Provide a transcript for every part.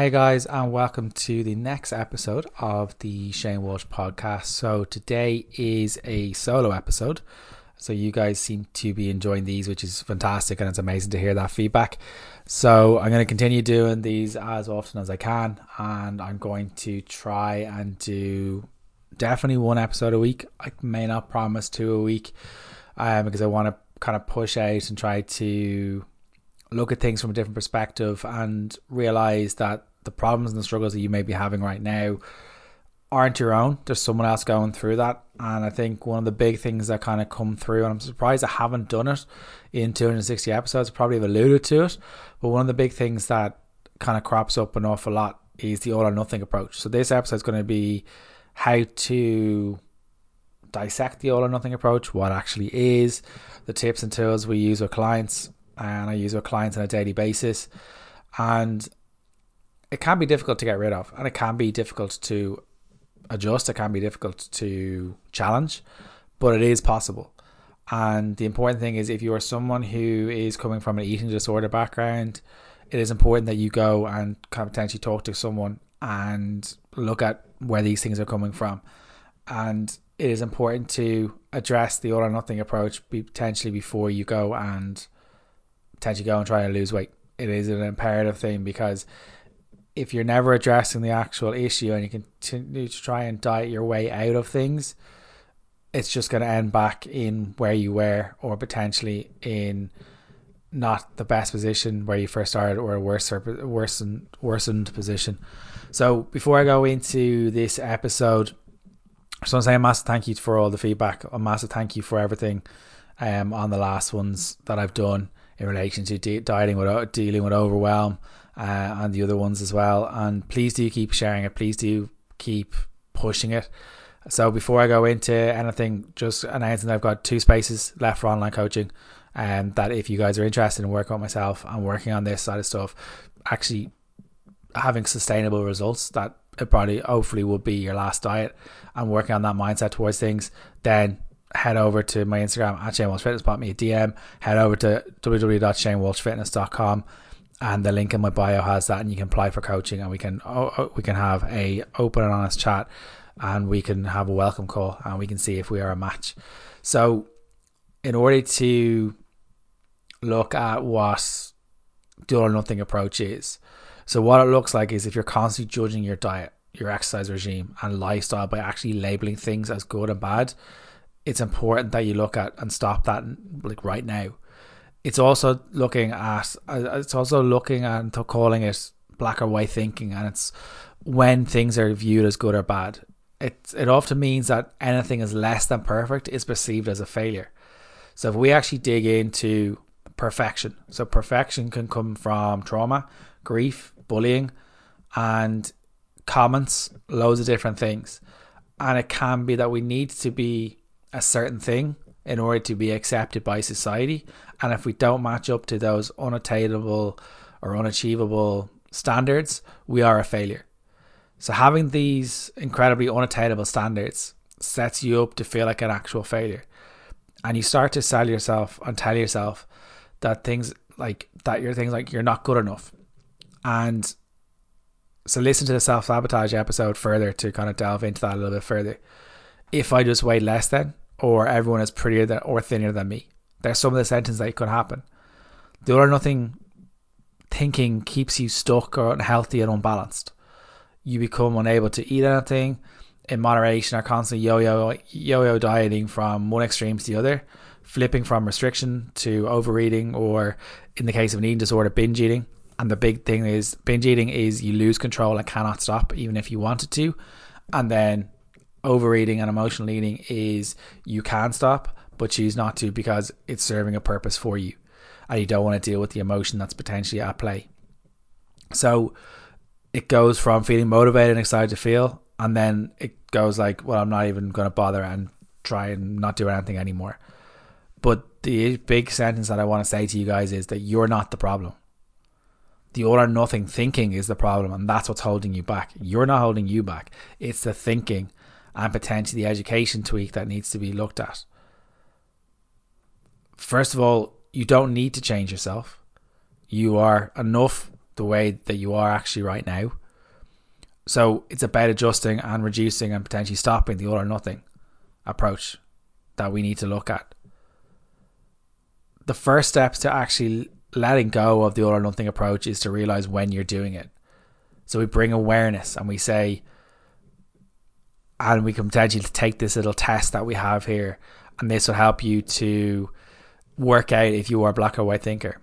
Hey guys, and welcome to the next episode of the Shane Walsh podcast. So, today is a solo episode. So, you guys seem to be enjoying these, which is fantastic, and it's amazing to hear that feedback. So, I'm going to continue doing these as often as I can, and I'm going to try and do definitely one episode a week. I may not promise two a week um, because I want to kind of push out and try to look at things from a different perspective and realize that the problems and the struggles that you may be having right now aren't your own. There's someone else going through that. And I think one of the big things that kind of come through, and I'm surprised I haven't done it in 260 episodes, probably have alluded to it. But one of the big things that kind of crops up an awful lot is the all or nothing approach. So this episode is going to be how to dissect the all or nothing approach, what actually is, the tips and tools we use with clients, and I use with clients on a daily basis. And it can be difficult to get rid of and it can be difficult to adjust it can be difficult to challenge but it is possible. And the important thing is if you are someone who is coming from an eating disorder background it is important that you go and kind of potentially talk to someone and look at where these things are coming from. And it is important to address the all or nothing approach potentially before you go and potentially go and try and lose weight. It is an imperative thing because if you're never addressing the actual issue and you continue to try and diet your way out of things, it's just going to end back in where you were or potentially in not the best position where you first started or a worse worsened worsened position. So before I go into this episode, I just want to say a massive thank you for all the feedback. A massive thank you for everything um, on the last ones that I've done in relation to de- dieting with dealing with overwhelm uh, and the other ones as well. And please do keep sharing it. Please do keep pushing it. So before I go into anything, just announcing I've got two spaces left for online coaching. And um, that if you guys are interested in working with myself and working on this side of stuff, actually having sustainable results, that it probably hopefully will be your last diet and working on that mindset towards things, then head over to my Instagram at Shane Walsh Fitness, pop me a DM, head over to www.shanewalshfitness.com and the link in my bio has that and you can apply for coaching and we can oh, oh, we can have a open and honest chat and we can have a welcome call and we can see if we are a match. So in order to look at what the or nothing approach is so what it looks like is if you're constantly judging your diet your exercise regime and lifestyle by actually labeling things as good and bad it's important that you look at and stop that like right now it's also looking at uh, it's also looking at calling it black or white thinking and it's when things are viewed as good or bad. It it often means that anything is less than perfect is perceived as a failure. So if we actually dig into perfection so perfection can come from trauma grief bullying and comments loads of different things. And it can be that we need to be a certain thing in order to be accepted by society. And if we don't match up to those unattainable or unachievable standards, we are a failure. So having these incredibly unattainable standards sets you up to feel like an actual failure. And you start to sell yourself and tell yourself that things like that you're things like you're not good enough. And so listen to the self sabotage episode further to kind of delve into that a little bit further. If I just weigh less then, or everyone is prettier than or thinner than me. There's some of the sentences that could happen. The all or nothing thinking keeps you stuck or unhealthy and unbalanced. You become unable to eat anything in moderation or constantly yo-yo yo-yo dieting from one extreme to the other, flipping from restriction to overeating or in the case of an eating disorder binge eating. And the big thing is binge eating is you lose control and cannot stop even if you wanted to. And then overeating and emotional eating is you can stop but choose not to because it's serving a purpose for you and you don't want to deal with the emotion that's potentially at play. So it goes from feeling motivated and excited to feel, and then it goes like, well, I'm not even going to bother and try and not do anything anymore. But the big sentence that I want to say to you guys is that you're not the problem. The all or nothing thinking is the problem, and that's what's holding you back. You're not holding you back. It's the thinking and potentially the education tweak that needs to be looked at. First of all, you don't need to change yourself. You are enough the way that you are actually right now. So it's about adjusting and reducing and potentially stopping the all or nothing approach that we need to look at. The first steps to actually letting go of the all or nothing approach is to realize when you're doing it. So we bring awareness and we say, and we can potentially take this little test that we have here, and this will help you to work out if you are a black or white thinker.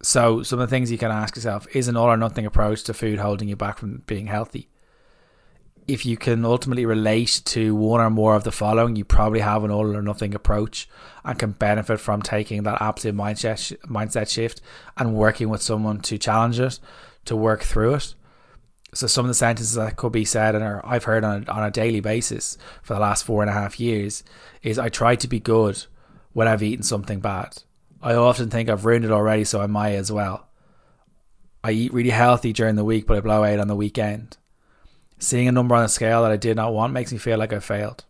So, some of the things you can ask yourself is an all or nothing approach to food holding you back from being healthy? If you can ultimately relate to one or more of the following, you probably have an all or nothing approach and can benefit from taking that absolute mindset mindset shift and working with someone to challenge it, to work through it so some of the sentences that could be said and are, I've heard on, on a daily basis for the last four and a half years is I try to be good when I've eaten something bad. I often think I've ruined it already, so I might as well. I eat really healthy during the week, but I blow out on the weekend. Seeing a number on a scale that I did not want makes me feel like I failed.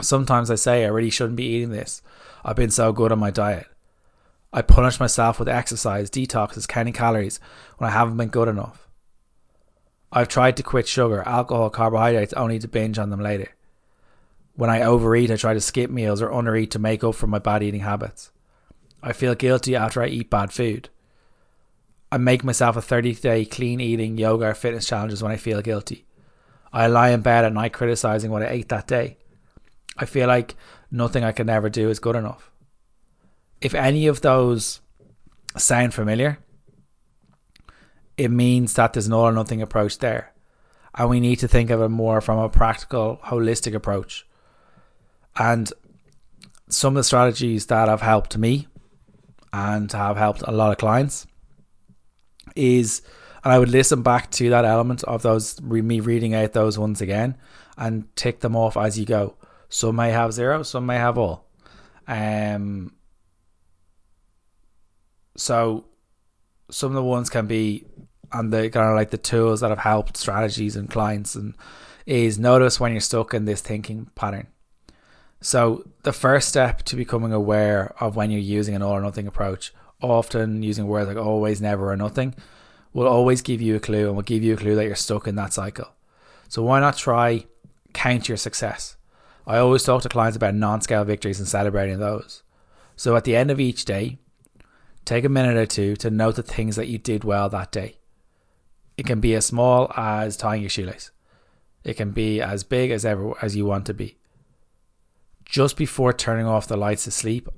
Sometimes I say I really shouldn't be eating this. I've been so good on my diet. I punish myself with exercise, detoxes, counting calories when I haven't been good enough. I've tried to quit sugar, alcohol, carbohydrates only to binge on them later. When I overeat, I try to skip meals or undereat to make up for my bad eating habits. I feel guilty after I eat bad food. I make myself a 30 day clean eating, yoga, or fitness challenges when I feel guilty. I lie in bed at night criticizing what I ate that day. I feel like nothing I can ever do is good enough. If any of those sound familiar, it means that there's an all or nothing approach there. And we need to think of it more from a practical, holistic approach. And some of the strategies that have helped me and have helped a lot of clients is, and I would listen back to that element of those, me reading out those ones again and tick them off as you go. Some may have zero, some may have all. Um, so some of the ones can be and the kind of like the tools that have helped strategies and clients and is notice when you're stuck in this thinking pattern. So the first step to becoming aware of when you're using an all or nothing approach, often using words like always, never, or nothing, will always give you a clue and will give you a clue that you're stuck in that cycle. So why not try count your success? I always talk to clients about non-scale victories and celebrating those. So at the end of each day, take a minute or two to note the things that you did well that day. It can be as small as tying your shoelace. It can be as big as ever as you want to be. Just before turning off the lights to sleep,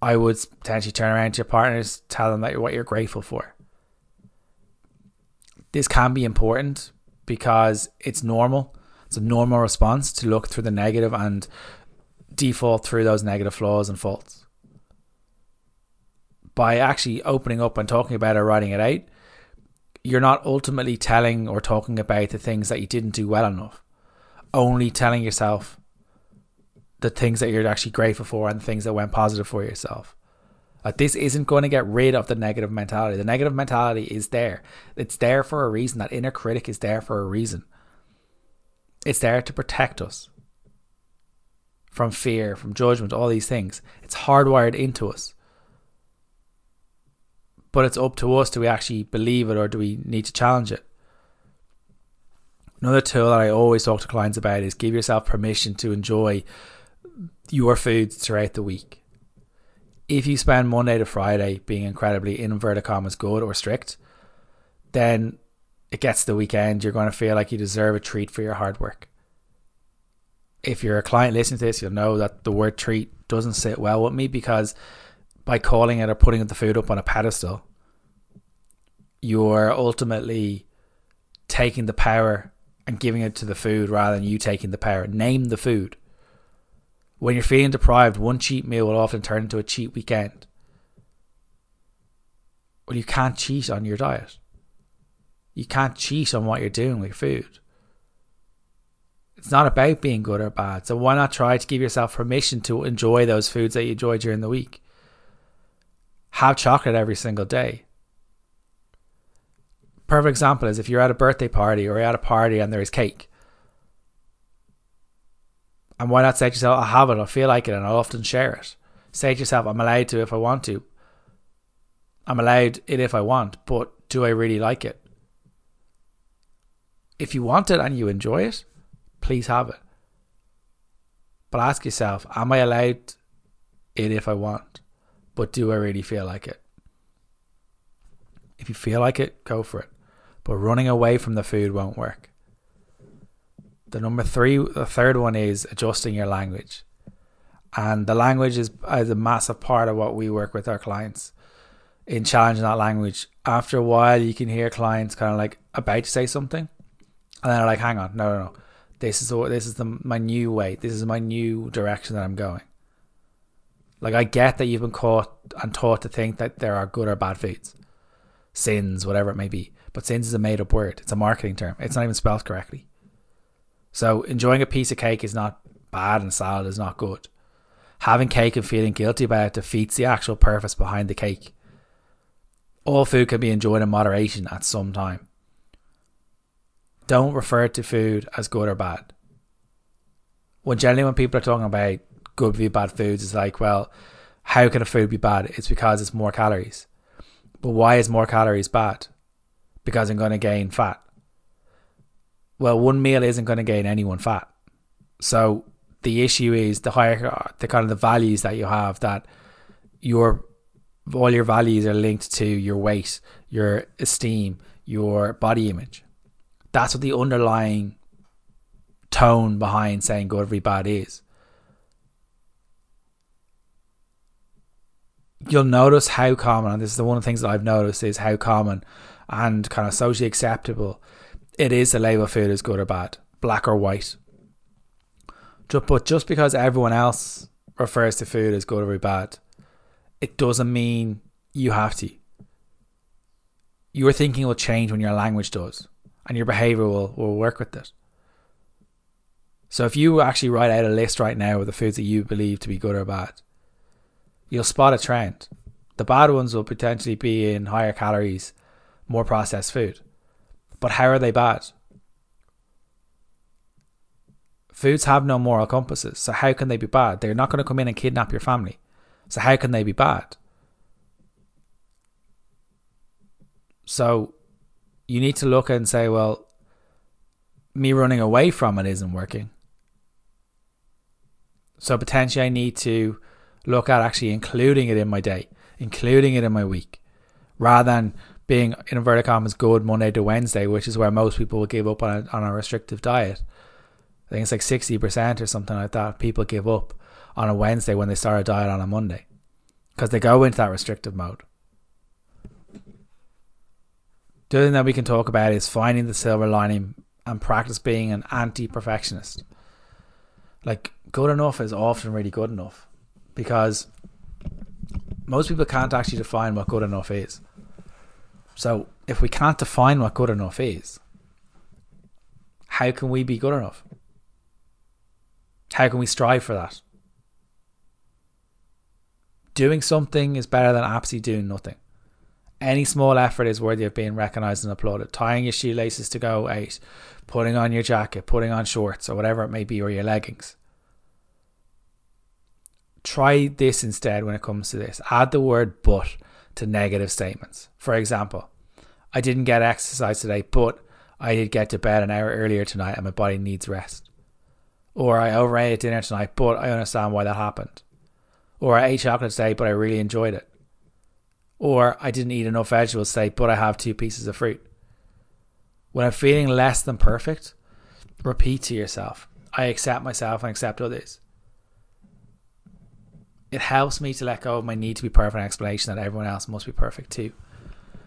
I would potentially turn around to your partners, tell them that you're what you're grateful for. This can be important because it's normal. It's a normal response to look through the negative and default through those negative flaws and faults. By actually opening up and talking about it, or writing it out, you're not ultimately telling or talking about the things that you didn't do well enough. Only telling yourself the things that you're actually grateful for and things that went positive for yourself. Like this isn't going to get rid of the negative mentality. The negative mentality is there. It's there for a reason. That inner critic is there for a reason. It's there to protect us from fear, from judgment, all these things. It's hardwired into us but it's up to us do we actually believe it or do we need to challenge it? Another tool that i always talk to clients about is give yourself permission to enjoy your foods throughout the week. If you spend monday to friday being incredibly in inverted commas good or strict then it gets the weekend you're going to feel like you deserve a treat for your hard work. If you're a client listening to this you'll know that the word treat doesn't sit well with me because by calling it or putting the food up on a pedestal, you're ultimately taking the power and giving it to the food rather than you taking the power. Name the food. When you're feeling deprived, one cheat meal will often turn into a cheat weekend. Well, you can't cheat on your diet. You can't cheat on what you're doing with food. It's not about being good or bad. So why not try to give yourself permission to enjoy those foods that you enjoy during the week? Have chocolate every single day. Perfect example is if you're at a birthday party or you're at a party and there is cake. And why not say to yourself, I have it, I feel like it, and I'll often share it. Say to yourself, I'm allowed to if I want to. I'm allowed it if I want, but do I really like it? If you want it and you enjoy it, please have it. But ask yourself, am I allowed it if I want? But do I really feel like it? If you feel like it, go for it. But running away from the food won't work. The number three, the third one is adjusting your language. And the language is, is a massive part of what we work with our clients in challenging that language. After a while, you can hear clients kind of like about to say something, and then they're like, "Hang on, no, no, no, this is this is the my new way. This is my new direction that I'm going." Like I get that you've been caught and taught to think that there are good or bad foods, sins, whatever it may be. But sins is a made up word. It's a marketing term. It's not even spelled correctly. So enjoying a piece of cake is not bad and salad is not good. Having cake and feeling guilty about it defeats the actual purpose behind the cake. All food can be enjoyed in moderation at some time. Don't refer to food as good or bad. When generally when people are talking about good v bad foods, is like, well, how can a food be bad? It's because it's more calories. But why is more calories bad? Because I'm going to gain fat. Well, one meal isn't going to gain anyone fat. So the issue is the higher, the kind of the values that you have that your all your values are linked to your weight, your esteem, your body image. That's what the underlying tone behind saying good v bad is. You'll notice how common, and this is the one of the things that I've noticed is how common and kind of socially acceptable it is to label food as good or bad, black or white. But just because everyone else refers to food as good or bad, it doesn't mean you have to. Your thinking will change when your language does, and your behavior will, will work with it. So if you actually write out a list right now of the foods that you believe to be good or bad, you'll spot a trend. The bad ones will potentially be in higher calories, more processed food. But how are they bad? Foods have no moral compasses, so how can they be bad? They're not going to come in and kidnap your family. So how can they be bad? So you need to look and say, well, me running away from it isn't working. So potentially I need to look at actually including it in my day, including it in my week, rather than being in inverted commas good Monday to Wednesday, which is where most people will give up on a, on a restrictive diet. I think it's like 60% or something like that. People give up on a Wednesday when they start a diet on a Monday because they go into that restrictive mode. The other thing that we can talk about is finding the silver lining and practice being an anti perfectionist. Like, good enough is often really good enough because most people can't actually define what good enough is. So, if we can't define what good enough is, how can we be good enough? How can we strive for that? Doing something is better than absolutely doing nothing. Any small effort is worthy of being recognized and applauded. Tying your shoelaces to go out, putting on your jacket, putting on shorts, or whatever it may be, or your leggings. Try this instead when it comes to this. Add the word but to negative statements. For example, I didn't get exercise today, but I did get to bed an hour earlier tonight and my body needs rest. Or I overate at dinner tonight, but I understand why that happened. Or I ate chocolate today, but I really enjoyed it. Or I didn't eat enough vegetables today, but I have two pieces of fruit. When I'm feeling less than perfect, repeat to yourself I accept myself and accept others. It helps me to let go of my need to be perfect explanation that everyone else must be perfect too.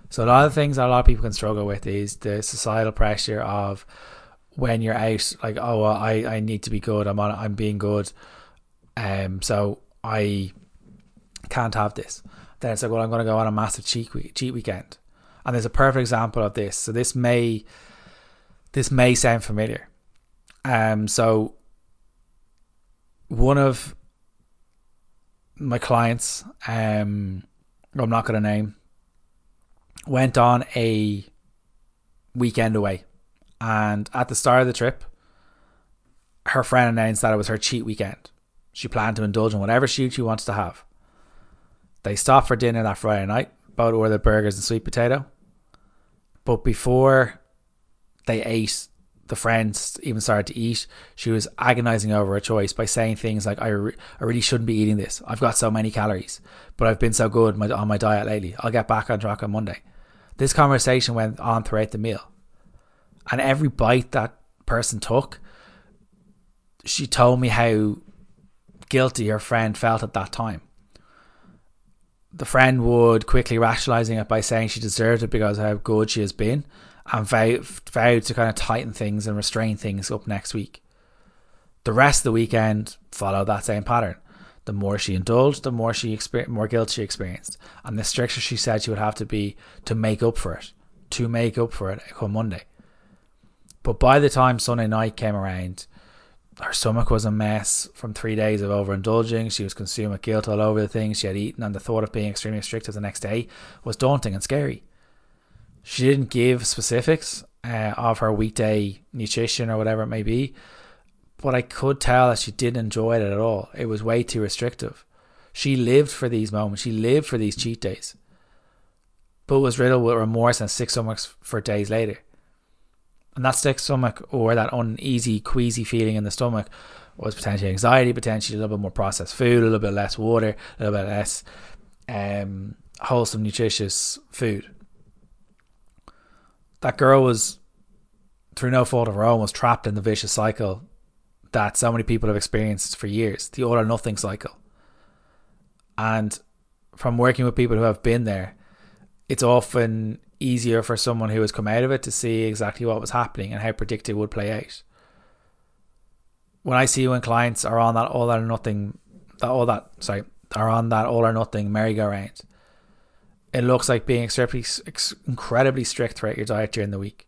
So a lot of things that a lot of people can struggle with is the societal pressure of when you're out, like, oh, well, I, I need to be good. I'm on, I'm being good. Um, so I can't have this. Then it's like, well, I'm going to go on a massive cheat week, cheat weekend, and there's a perfect example of this. So this may this may sound familiar. Um, so one of my clients, um, I'm not going to name, went on a weekend away, and at the start of the trip, her friend announced that it was her cheat weekend. She planned to indulge in whatever shoot she wants to have. They stopped for dinner that Friday night, both ordered burgers and sweet potato. But before they ate, the friends even started to eat. She was agonizing over her choice by saying things like, I, re- I really shouldn't be eating this. I've got so many calories, but I've been so good on my diet lately. I'll get back on track on Monday. This conversation went on throughout the meal. And every bite that person took, she told me how guilty her friend felt at that time. The friend would quickly rationalizing it by saying she deserved it because of how good she has been and vowed, vowed to kind of tighten things and restrain things up next week. The rest of the weekend followed that same pattern. The more she indulged, the more she experienced, more guilt she experienced, and the stricter she said she would have to be to make up for it, to make up for it come Monday. But by the time Sunday night came around, her stomach was a mess from three days of overindulging. She was consumed with guilt all over the things she had eaten, and the thought of being extremely restrictive the next day was daunting and scary. She didn't give specifics uh, of her weekday nutrition or whatever it may be, but I could tell that she didn't enjoy it at all. It was way too restrictive. She lived for these moments. She lived for these cheat days, but was riddled with remorse and sick stomachs for days later. And that sick stomach or that uneasy, queasy feeling in the stomach was potentially anxiety, potentially a little bit more processed food, a little bit less water, a little bit less um, wholesome, nutritious food that girl was, through no fault of her own, was trapped in the vicious cycle that so many people have experienced for years the all or nothing cycle. And from working with people who have been there, it's often easier for someone who has come out of it to see exactly what was happening and how predicted would play out. When I see when clients are on that all or nothing, that all that sorry, are on that all or nothing merry-go-round, it looks like being extremely, incredibly strict throughout your diet during the week,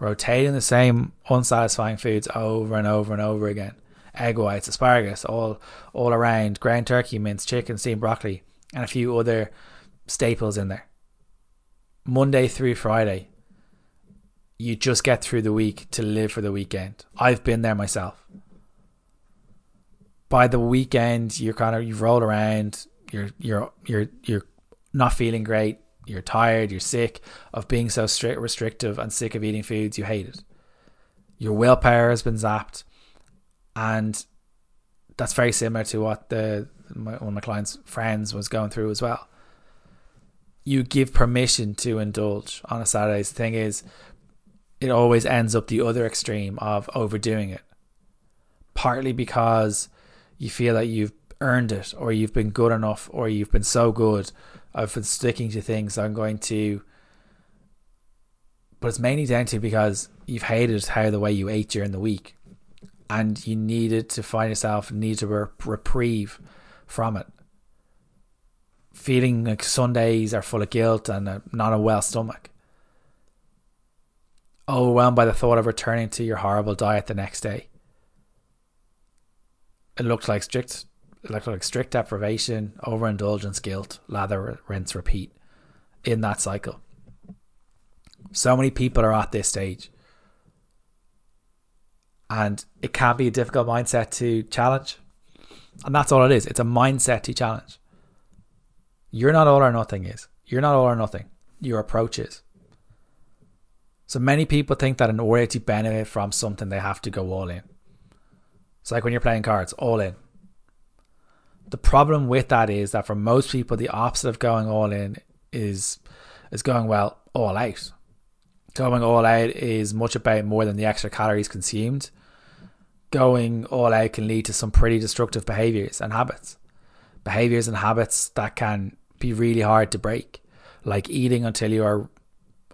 rotating the same unsatisfying foods over and over and over again. Egg whites, asparagus, all all around, ground turkey, minced chicken, steamed broccoli, and a few other staples in there. Monday through Friday, you just get through the week to live for the weekend. I've been there myself. By the weekend, you're kind of you've rolled around, you're you're you're you're not feeling great, you're tired, you're sick of being so strict, restrictive, and sick of eating foods you hated. Your willpower has been zapped, and that's very similar to what the my, one of my clients' friends was going through as well. You give permission to indulge on a Saturday. The thing is, it always ends up the other extreme of overdoing it. Partly because you feel that you've earned it, or you've been good enough, or you've been so good I've been sticking to things. I'm going to, but it's mainly down to because you've hated how the way you ate during the week, and you needed to find yourself need to re- reprieve from it. Feeling like Sundays are full of guilt and a, not a well stomach. Overwhelmed by the thought of returning to your horrible diet the next day. It looked like strict like, like strict deprivation, overindulgence, guilt, lather, rinse, repeat in that cycle. So many people are at this stage. And it can be a difficult mindset to challenge. And that's all it is. It's a mindset to challenge. You're not all or nothing is. You're not all or nothing. Your approach is. So many people think that in order to benefit from something, they have to go all in. It's like when you're playing cards, all in. The problem with that is that for most people, the opposite of going all in is is going well all out. Going all out is much about more than the extra calories consumed. Going all out can lead to some pretty destructive behaviors and habits. Behaviors and habits that can be really hard to break, like eating until you are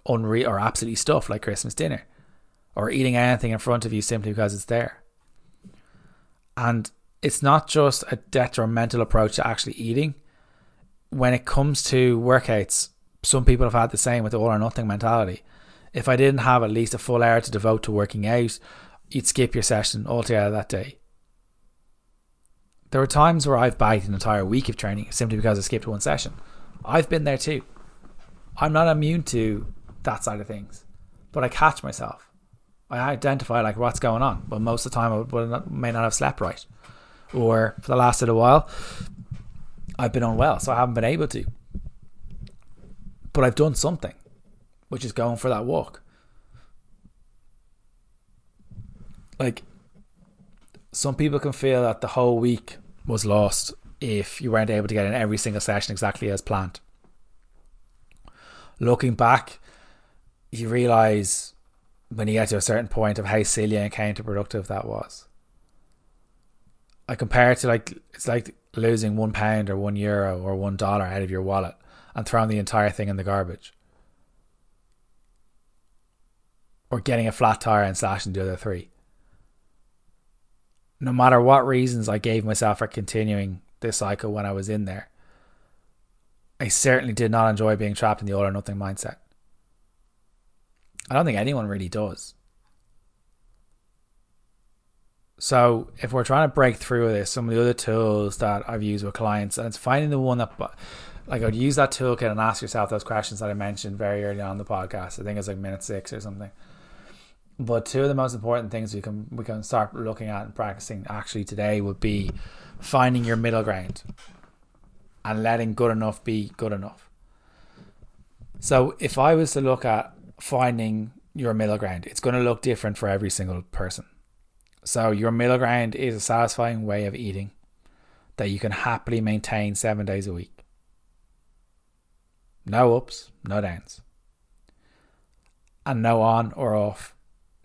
unreal or absolutely stuffed, like Christmas dinner, or eating anything in front of you simply because it's there. And it's not just a detrimental approach to actually eating. When it comes to workouts, some people have had the same with the all or nothing mentality. If I didn't have at least a full hour to devote to working out, you'd skip your session altogether that day. There are times where I've bagged an entire week of training simply because I skipped one session. I've been there too. I'm not immune to that side of things, but I catch myself. I identify like what's going on, but most of the time I may not have slept right or for the last little while, I've been unwell, so I haven't been able to. But I've done something. which is going for that walk. Like, some people can feel that the whole week was lost if you weren't able to get in every single session exactly as planned. Looking back, you realize when you get to a certain point of how silly and counterproductive that was. I compare it to like it's like losing one pound or one euro or one dollar out of your wallet and throwing the entire thing in the garbage. Or getting a flat tire and slashing the other three. No matter what reasons I gave myself for continuing this cycle when I was in there, I certainly did not enjoy being trapped in the all or nothing mindset. I don't think anyone really does. So if we're trying to break through with this, some of the other tools that I've used with clients, and it's finding the one that, like, I'd use that toolkit and ask yourself those questions that I mentioned very early on the podcast. I think it's like minute six or something. But two of the most important things we can we can start looking at and practicing actually today would be finding your middle ground and letting good enough be good enough. So if I was to look at finding your middle ground. It's going to look different for every single person. So, your middle ground is a satisfying way of eating that you can happily maintain seven days a week. No ups, no downs. And no on or off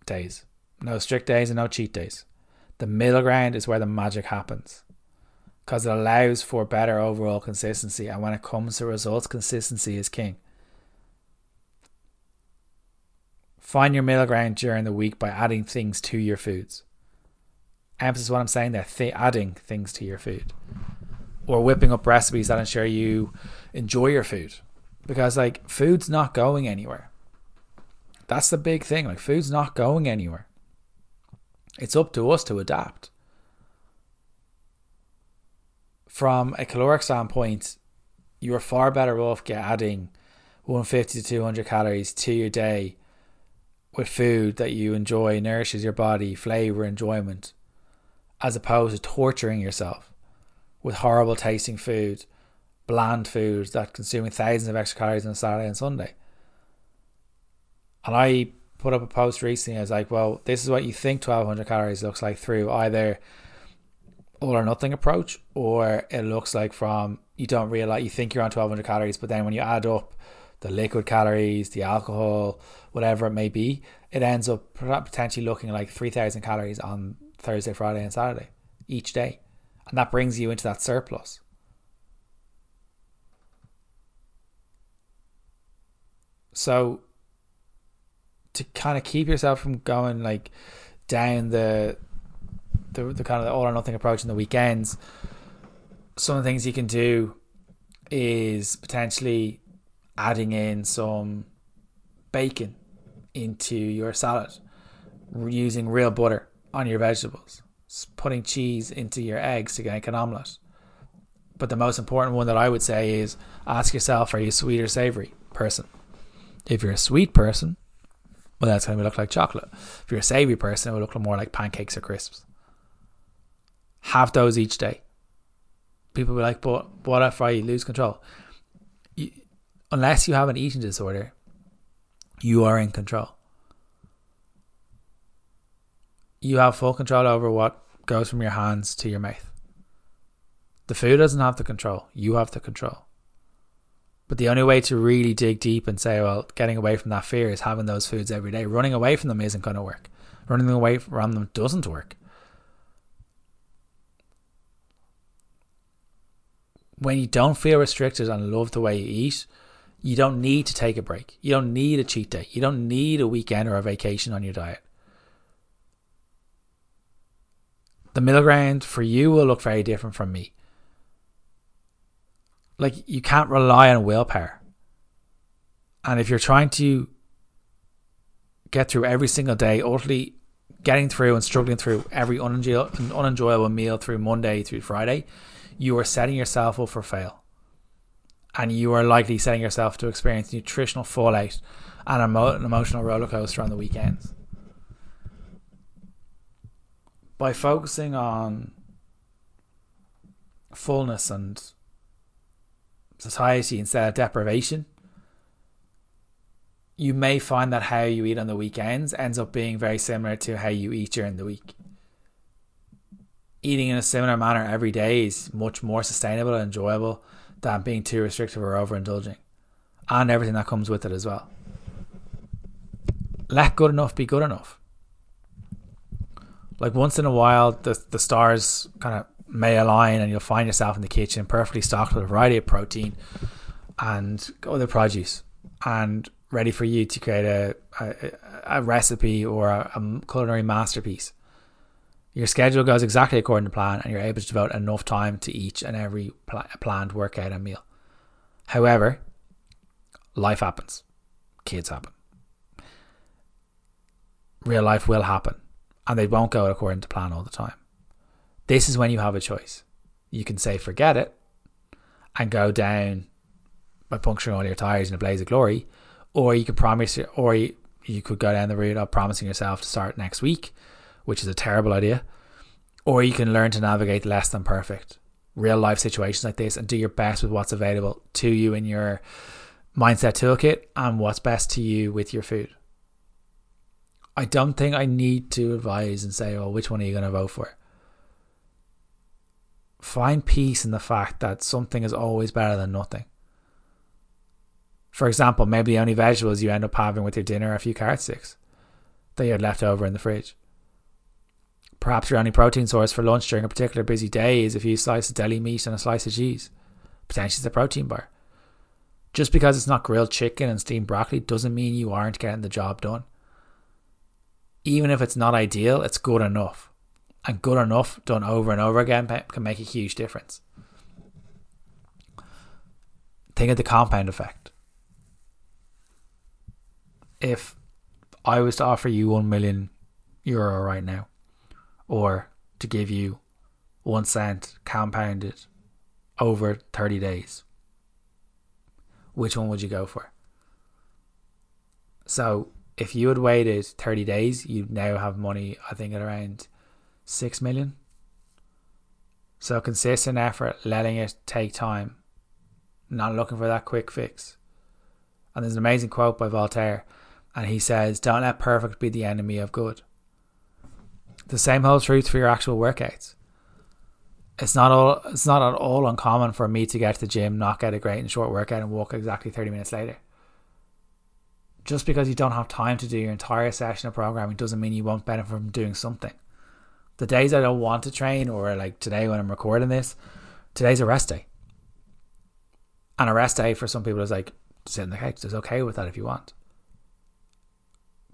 days. No strict days and no cheat days. The middle ground is where the magic happens because it allows for better overall consistency. And when it comes to results, consistency is king. Find your middle ground during the week by adding things to your foods. Emphasis what I'm saying there, th- adding things to your food. Or whipping up recipes that ensure you enjoy your food. Because like food's not going anywhere. That's the big thing. Like food's not going anywhere. It's up to us to adapt. From a caloric standpoint, you are far better off get adding 150 to 200 calories to your day with food that you enjoy, nourishes your body, flavor, enjoyment, as opposed to torturing yourself with horrible tasting food, bland food that consuming thousands of extra calories on Saturday and Sunday. And I put up a post recently. I was like, well, this is what you think 1200 calories looks like through either all or nothing approach, or it looks like from you don't realize you think you're on 1200 calories, but then when you add up the liquid calories, the alcohol, whatever it may be, it ends up potentially looking like 3,000 calories on Thursday, Friday, and Saturday each day. And that brings you into that surplus. So, to kind of keep yourself from going like down the the, the kind of the all or nothing approach in the weekends, some of the things you can do is potentially adding in some bacon into your salad, using real butter on your vegetables, putting cheese into your eggs to make an omelette. But the most important one that I would say is ask yourself are you a sweet or savory person? If you're a sweet person, well, that's going to look like chocolate. If you're a savory person, it will look more like pancakes or crisps. Have those each day. People will be like, but what if I lose control? unless you have an eating disorder, you are in control. You have full control over what goes from your hands to your mouth. The food doesn't have the control, you have the control. But the only way to really dig deep and say, well, getting away from that fear is having those foods every day. Running away from them isn't going to work. Running away from them doesn't work. When you don't feel restricted and love the way you eat, you don't need to take a break. You don't need a cheat day. You don't need a weekend or a vacation on your diet. The middle ground for you will look very different from me. Like, you can't rely on willpower. And if you're trying to get through every single day, utterly getting through and struggling through every unenjoyable meal through Monday through Friday, you are setting yourself up for fail and you are likely setting yourself to experience nutritional fallout and an emotional roller coaster on the weekends. By focusing on fullness and satiety instead of deprivation, you may find that how you eat on the weekends ends up being very similar to how you eat during the week. Eating in a similar manner every day is much more sustainable and enjoyable than being too restrictive or overindulging, and everything that comes with it as well. Let good enough be good enough. Like once in a while, the the stars kind of may align, and you'll find yourself in the kitchen perfectly stocked with a variety of protein and other produce, and ready for you to create a a, a recipe or a, a culinary masterpiece. Your schedule goes exactly according to plan, and you're able to devote enough time to each and every pl- planned workout and meal. However, life happens, kids happen, real life will happen, and they won't go according to plan all the time. This is when you have a choice. You can say, forget it, and go down by puncturing all your tires in a blaze of glory, or you could promise, or you, could go down the route of promising yourself to start next week, which is a terrible idea, or you can learn to navigate less than perfect real life situations like this and do your best with what's available to you in your mindset toolkit and what's best to you with your food. I don't think I need to advise and say, well, which one are you going to vote for? Find peace in the fact that something is always better than nothing. For example, maybe the only vegetables you end up having with your dinner are a few carrot sticks that you had left over in the fridge. Perhaps your only protein source for lunch during a particular busy day is a few slices of deli meat and a slice of cheese. Potentially it's a protein bar. Just because it's not grilled chicken and steamed broccoli doesn't mean you aren't getting the job done. Even if it's not ideal, it's good enough. And good enough done over and over again can make a huge difference. Think of the compound effect if I was to offer you 1 million euro right now, or to give you one cent compounded over 30 days, which one would you go for? So, if you had waited 30 days, you'd now have money, I think, at around 6 million. So, consistent effort, letting it take time, not looking for that quick fix. And there's an amazing quote by Voltaire and he says, Don't let perfect be the enemy of good. The same holds true for your actual workouts. It's not all it's not at all uncommon for me to get to the gym, knock out a great and short workout and walk exactly thirty minutes later. Just because you don't have time to do your entire session of programming doesn't mean you won't benefit from doing something. The days I don't want to train, or like today when I'm recording this, today's a rest day. And a rest day for some people is like sit in the couch. It's okay with that if you want.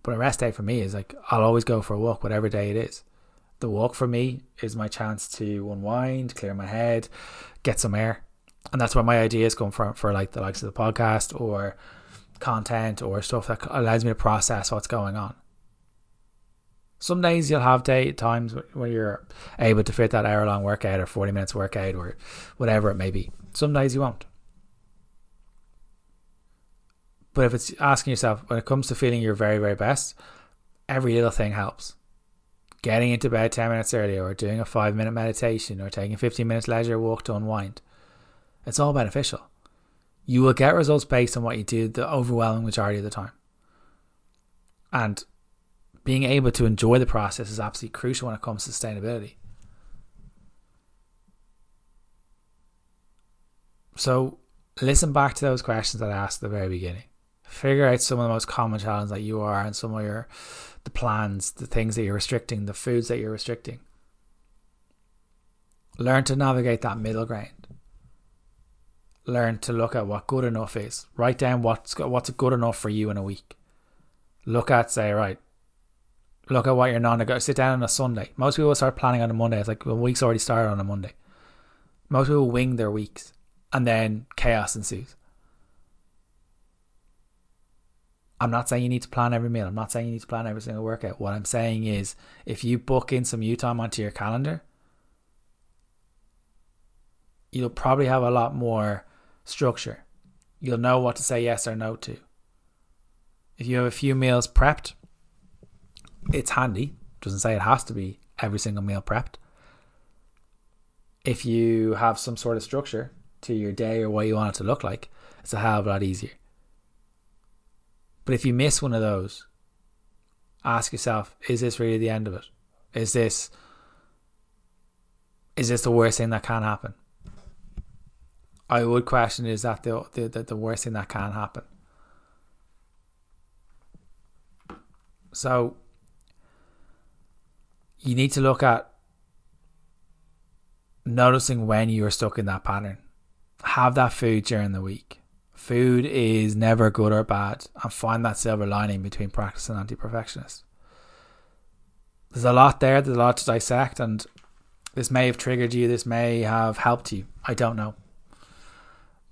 But a rest day for me is like I'll always go for a walk, whatever day it is. The walk for me is my chance to unwind, clear my head, get some air, and that's where my ideas come from for like the likes of the podcast or content or stuff that allows me to process what's going on. Some days you'll have day times where you're able to fit that hour long workout or 40 minutes workout or whatever it may be. Some days you won't. But if it's asking yourself, when it comes to feeling your very, very best, every little thing helps. Getting into bed 10 minutes earlier, or doing a five minute meditation, or taking 15 minutes leisure walk to unwind. It's all beneficial. You will get results based on what you do the overwhelming majority of the time. And being able to enjoy the process is absolutely crucial when it comes to sustainability. So, listen back to those questions that I asked at the very beginning figure out some of the most common challenges that you are and some of your the plans the things that you're restricting the foods that you're restricting learn to navigate that middle ground learn to look at what good enough is. Write down what's what's good enough for you in a week. Look at say right look at what you're not non-negotiable sit down on a sunday. Most people start planning on a monday. It's like the week's already started on a monday. Most people wing their weeks and then chaos ensues. I'm not saying you need to plan every meal. I'm not saying you need to plan every single workout. What I'm saying is if you book in some you time onto your calendar, you'll probably have a lot more structure. You'll know what to say yes or no to. If you have a few meals prepped, it's handy. Doesn't say it has to be every single meal prepped. If you have some sort of structure to your day or what you want it to look like, it's a hell of a lot easier. But if you miss one of those, ask yourself, is this really the end of it? Is this is this the worst thing that can happen? I would question is that the the, the worst thing that can happen. So you need to look at noticing when you're stuck in that pattern. Have that food during the week. Food is never good or bad, and find that silver lining between practice and anti perfectionist. There's a lot there, there's a lot to dissect, and this may have triggered you, this may have helped you. I don't know.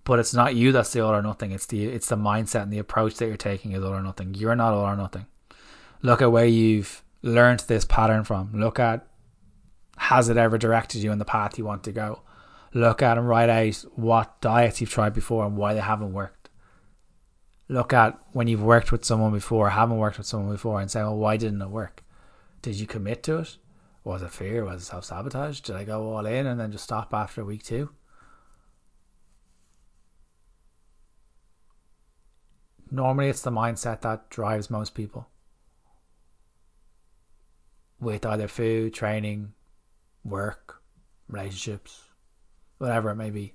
But it's not you that's the all or nothing. It's the it's the mindset and the approach that you're taking is all or nothing. You're not all or nothing. Look at where you've learned this pattern from. Look at has it ever directed you in the path you want to go? Look at and write out what diets you've tried before and why they haven't worked. Look at when you've worked with someone before, haven't worked with someone before, and say, well, why didn't it work? Did you commit to it? Was it fear? Was it self sabotage? Did I go all in and then just stop after a week two? Normally, it's the mindset that drives most people with either food, training, work, relationships, whatever it may be.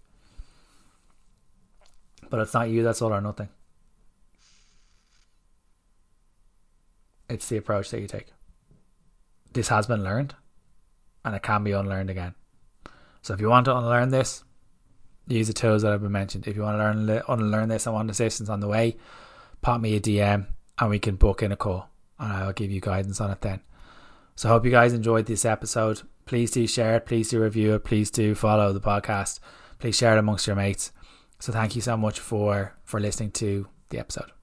But it's not you that's all or nothing. It's the approach that you take. This has been learned and it can be unlearned again. So if you want to unlearn this, use the tools that have been mentioned. If you want to learn unlearn this and want assistance on the way, pop me a DM and we can book in a call and I'll give you guidance on it then. So I hope you guys enjoyed this episode. Please do share it. Please do review it. Please do follow the podcast. Please share it amongst your mates. So thank you so much for for listening to the episode.